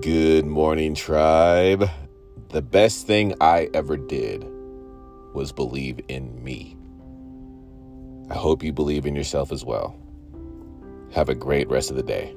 Good morning, tribe. The best thing I ever did was believe in me. I hope you believe in yourself as well. Have a great rest of the day.